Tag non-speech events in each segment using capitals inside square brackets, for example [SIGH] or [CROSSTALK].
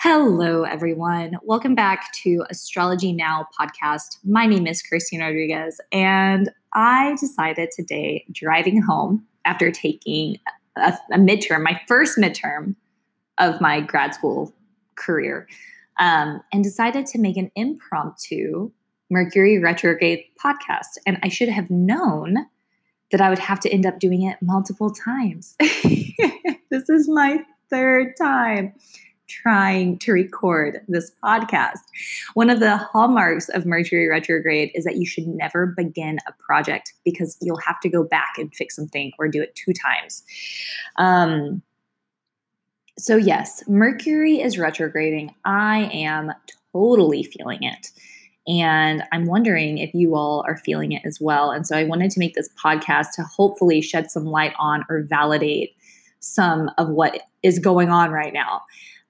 Hello, everyone. Welcome back to Astrology Now podcast. My name is Christine Rodriguez, and I decided today, driving home after taking a, a midterm, my first midterm of my grad school career, um, and decided to make an impromptu Mercury retrograde podcast. And I should have known that I would have to end up doing it multiple times. [LAUGHS] this is my third time trying to record this podcast. One of the hallmarks of Mercury retrograde is that you should never begin a project because you'll have to go back and fix something or do it two times. Um, so, yes, Mercury is retrograding. I am totally feeling it. And I'm wondering if you all are feeling it as well. And so I wanted to make this podcast to hopefully shed some light on or validate some of what is going on right now.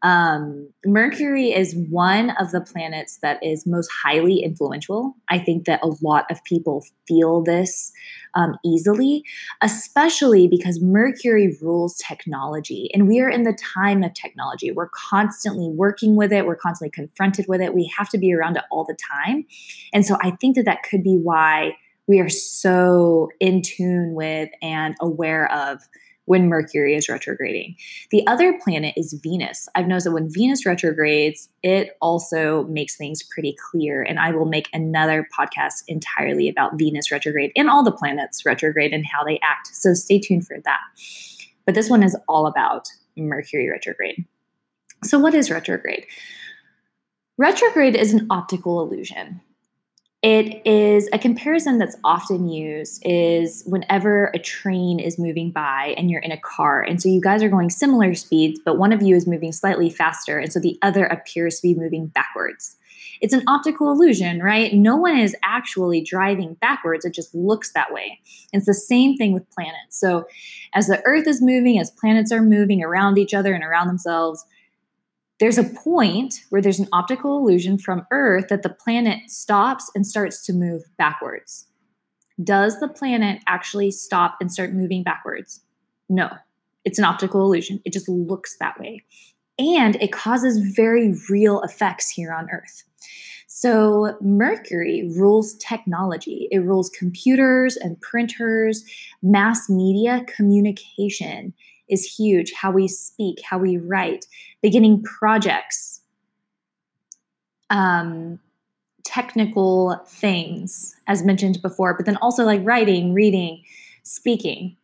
Um, Mercury is one of the planets that is most highly influential. I think that a lot of people feel this um, easily, especially because Mercury rules technology. And we are in the time of technology. We're constantly working with it, we're constantly confronted with it. We have to be around it all the time. And so I think that that could be why we are so in tune with and aware of when Mercury is retrograding. The other planet is Venus. I've noticed that when Venus retrogrades, it also makes things pretty clear. And I will make another podcast entirely about Venus retrograde and all the planets retrograde and how they act. So stay tuned for that. But this one is all about Mercury retrograde. So, what is retrograde? Retrograde is an optical illusion. It is a comparison that's often used is whenever a train is moving by and you're in a car. And so you guys are going similar speeds, but one of you is moving slightly faster. And so the other appears to be moving backwards. It's an optical illusion, right? No one is actually driving backwards. It just looks that way. It's the same thing with planets. So as the earth is moving, as planets are moving around each other and around themselves, there's a point where there's an optical illusion from Earth that the planet stops and starts to move backwards. Does the planet actually stop and start moving backwards? No, it's an optical illusion. It just looks that way. And it causes very real effects here on Earth. So, Mercury rules technology. It rules computers and printers, mass media, communication is huge. How we speak, how we write, beginning projects, um, technical things, as mentioned before, but then also like writing, reading, speaking.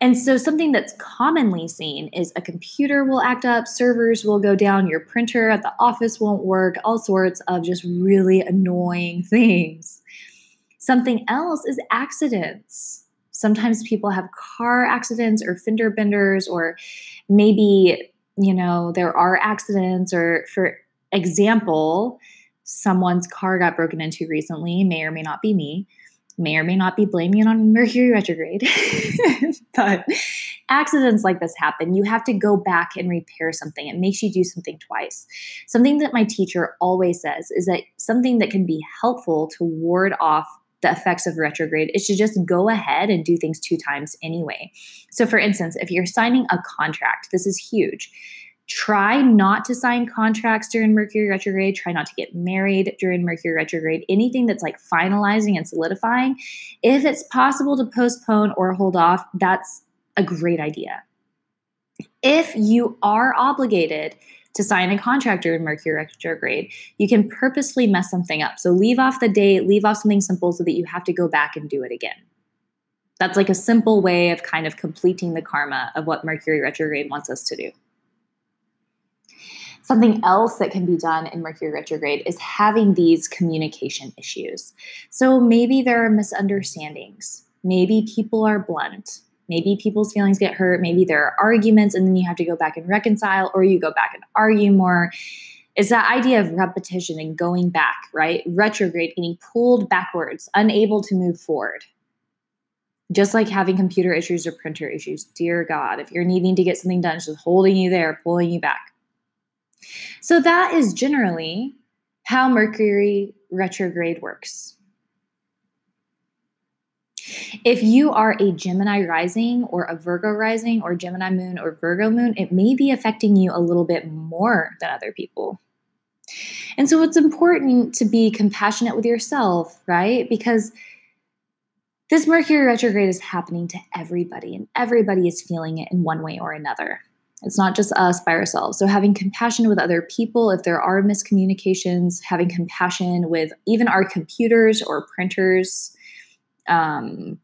And so, something that's commonly seen is a computer will act up, servers will go down, your printer at the office won't work, all sorts of just really annoying [LAUGHS] things. Something else is accidents sometimes people have car accidents or fender benders or maybe you know there are accidents or for example someone's car got broken into recently may or may not be me may or may not be blaming it on mercury retrograde. [LAUGHS] But accidents like this happen. You have to go back and repair something. It makes you do something twice. Something that my teacher always says is that something that can be helpful to ward off the effects of retrograde is to just go ahead and do things two times anyway. So, for instance, if you're signing a contract, this is huge. Try not to sign contracts during Mercury retrograde. Try not to get married during Mercury retrograde. Anything that's like finalizing and solidifying, if it's possible to postpone or hold off, that's a great idea. If you are obligated to sign a contract during Mercury retrograde. You can purposely mess something up. So leave off the date, leave off something simple so that you have to go back and do it again. That's like a simple way of kind of completing the karma of what Mercury retrograde wants us to do. Something else that can be done in Mercury retrograde is having these communication issues. So maybe there are misunderstandings. Maybe people are blunt. Maybe people's feelings get hurt. Maybe there are arguments and then you have to go back and reconcile, or you go back and argue more. It's that idea of repetition and going back, right? Retrograde, getting pulled backwards, unable to move forward. Just like having computer issues or printer issues. Dear God, if you're needing to get something done, it's just holding you there, pulling you back. So that is generally how Mercury retrograde works. If you are a Gemini rising or a Virgo rising or Gemini moon or Virgo moon, it may be affecting you a little bit more than other people. And so it's important to be compassionate with yourself, right? Because this Mercury retrograde is happening to everybody, and everybody is feeling it in one way or another. It's not just us by ourselves. So, having compassion with other people, if there are miscommunications, having compassion with even our computers or printers, um,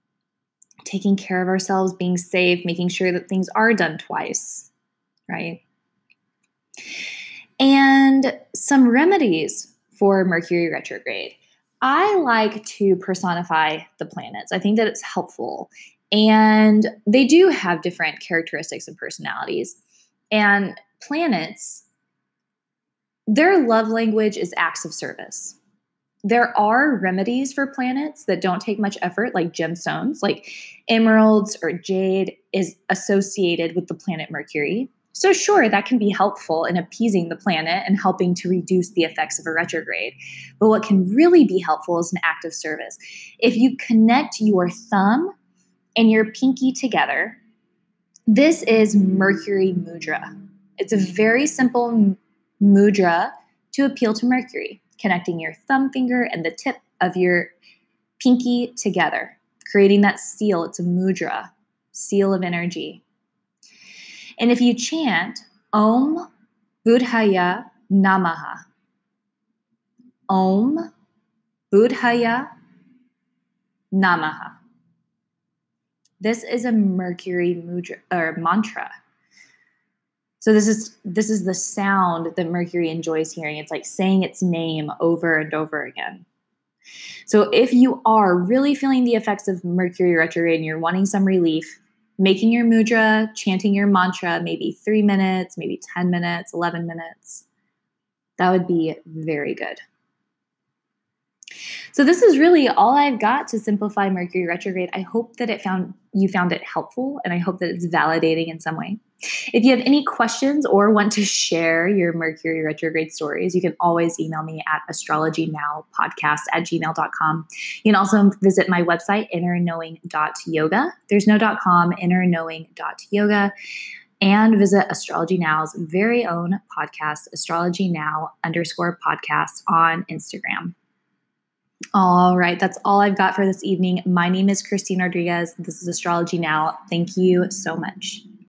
taking care of ourselves, being safe, making sure that things are done twice, right? And some remedies for Mercury retrograde. I like to personify the planets. I think that it's helpful. And they do have different characteristics and personalities. And planets, their love language is acts of service. There are remedies for planets that don't take much effort, like gemstones, like emeralds or jade is associated with the planet Mercury. So, sure, that can be helpful in appeasing the planet and helping to reduce the effects of a retrograde. But what can really be helpful is an act of service. If you connect your thumb and your pinky together, this is Mercury Mudra. It's a very simple mudra to appeal to Mercury, connecting your thumb finger and the tip of your pinky together, creating that seal. It's a mudra, seal of energy. And if you chant Om Buddhaya Namaha, Om Buddhaya Namaha. This is a Mercury mudra, or mantra. So this is this is the sound that Mercury enjoys hearing. It's like saying its name over and over again. So if you are really feeling the effects of Mercury retrograde and you're wanting some relief, making your mudra, chanting your mantra, maybe three minutes, maybe 10 minutes, 11 minutes. That would be very good. So this is really all I've got to simplify Mercury retrograde. I hope that it found you found it helpful and I hope that it's validating in some way. If you have any questions or want to share your Mercury retrograde stories, you can always email me at astrologynowpodcast at gmail.com. You can also visit my website, innerknowing.yoga. There's no .com, innerknowing.yoga. And visit Astrology Now's very own podcast, Astrology Now underscore podcast on Instagram. All right, that's all I've got for this evening. My name is Christine Rodriguez. This is Astrology Now. Thank you so much.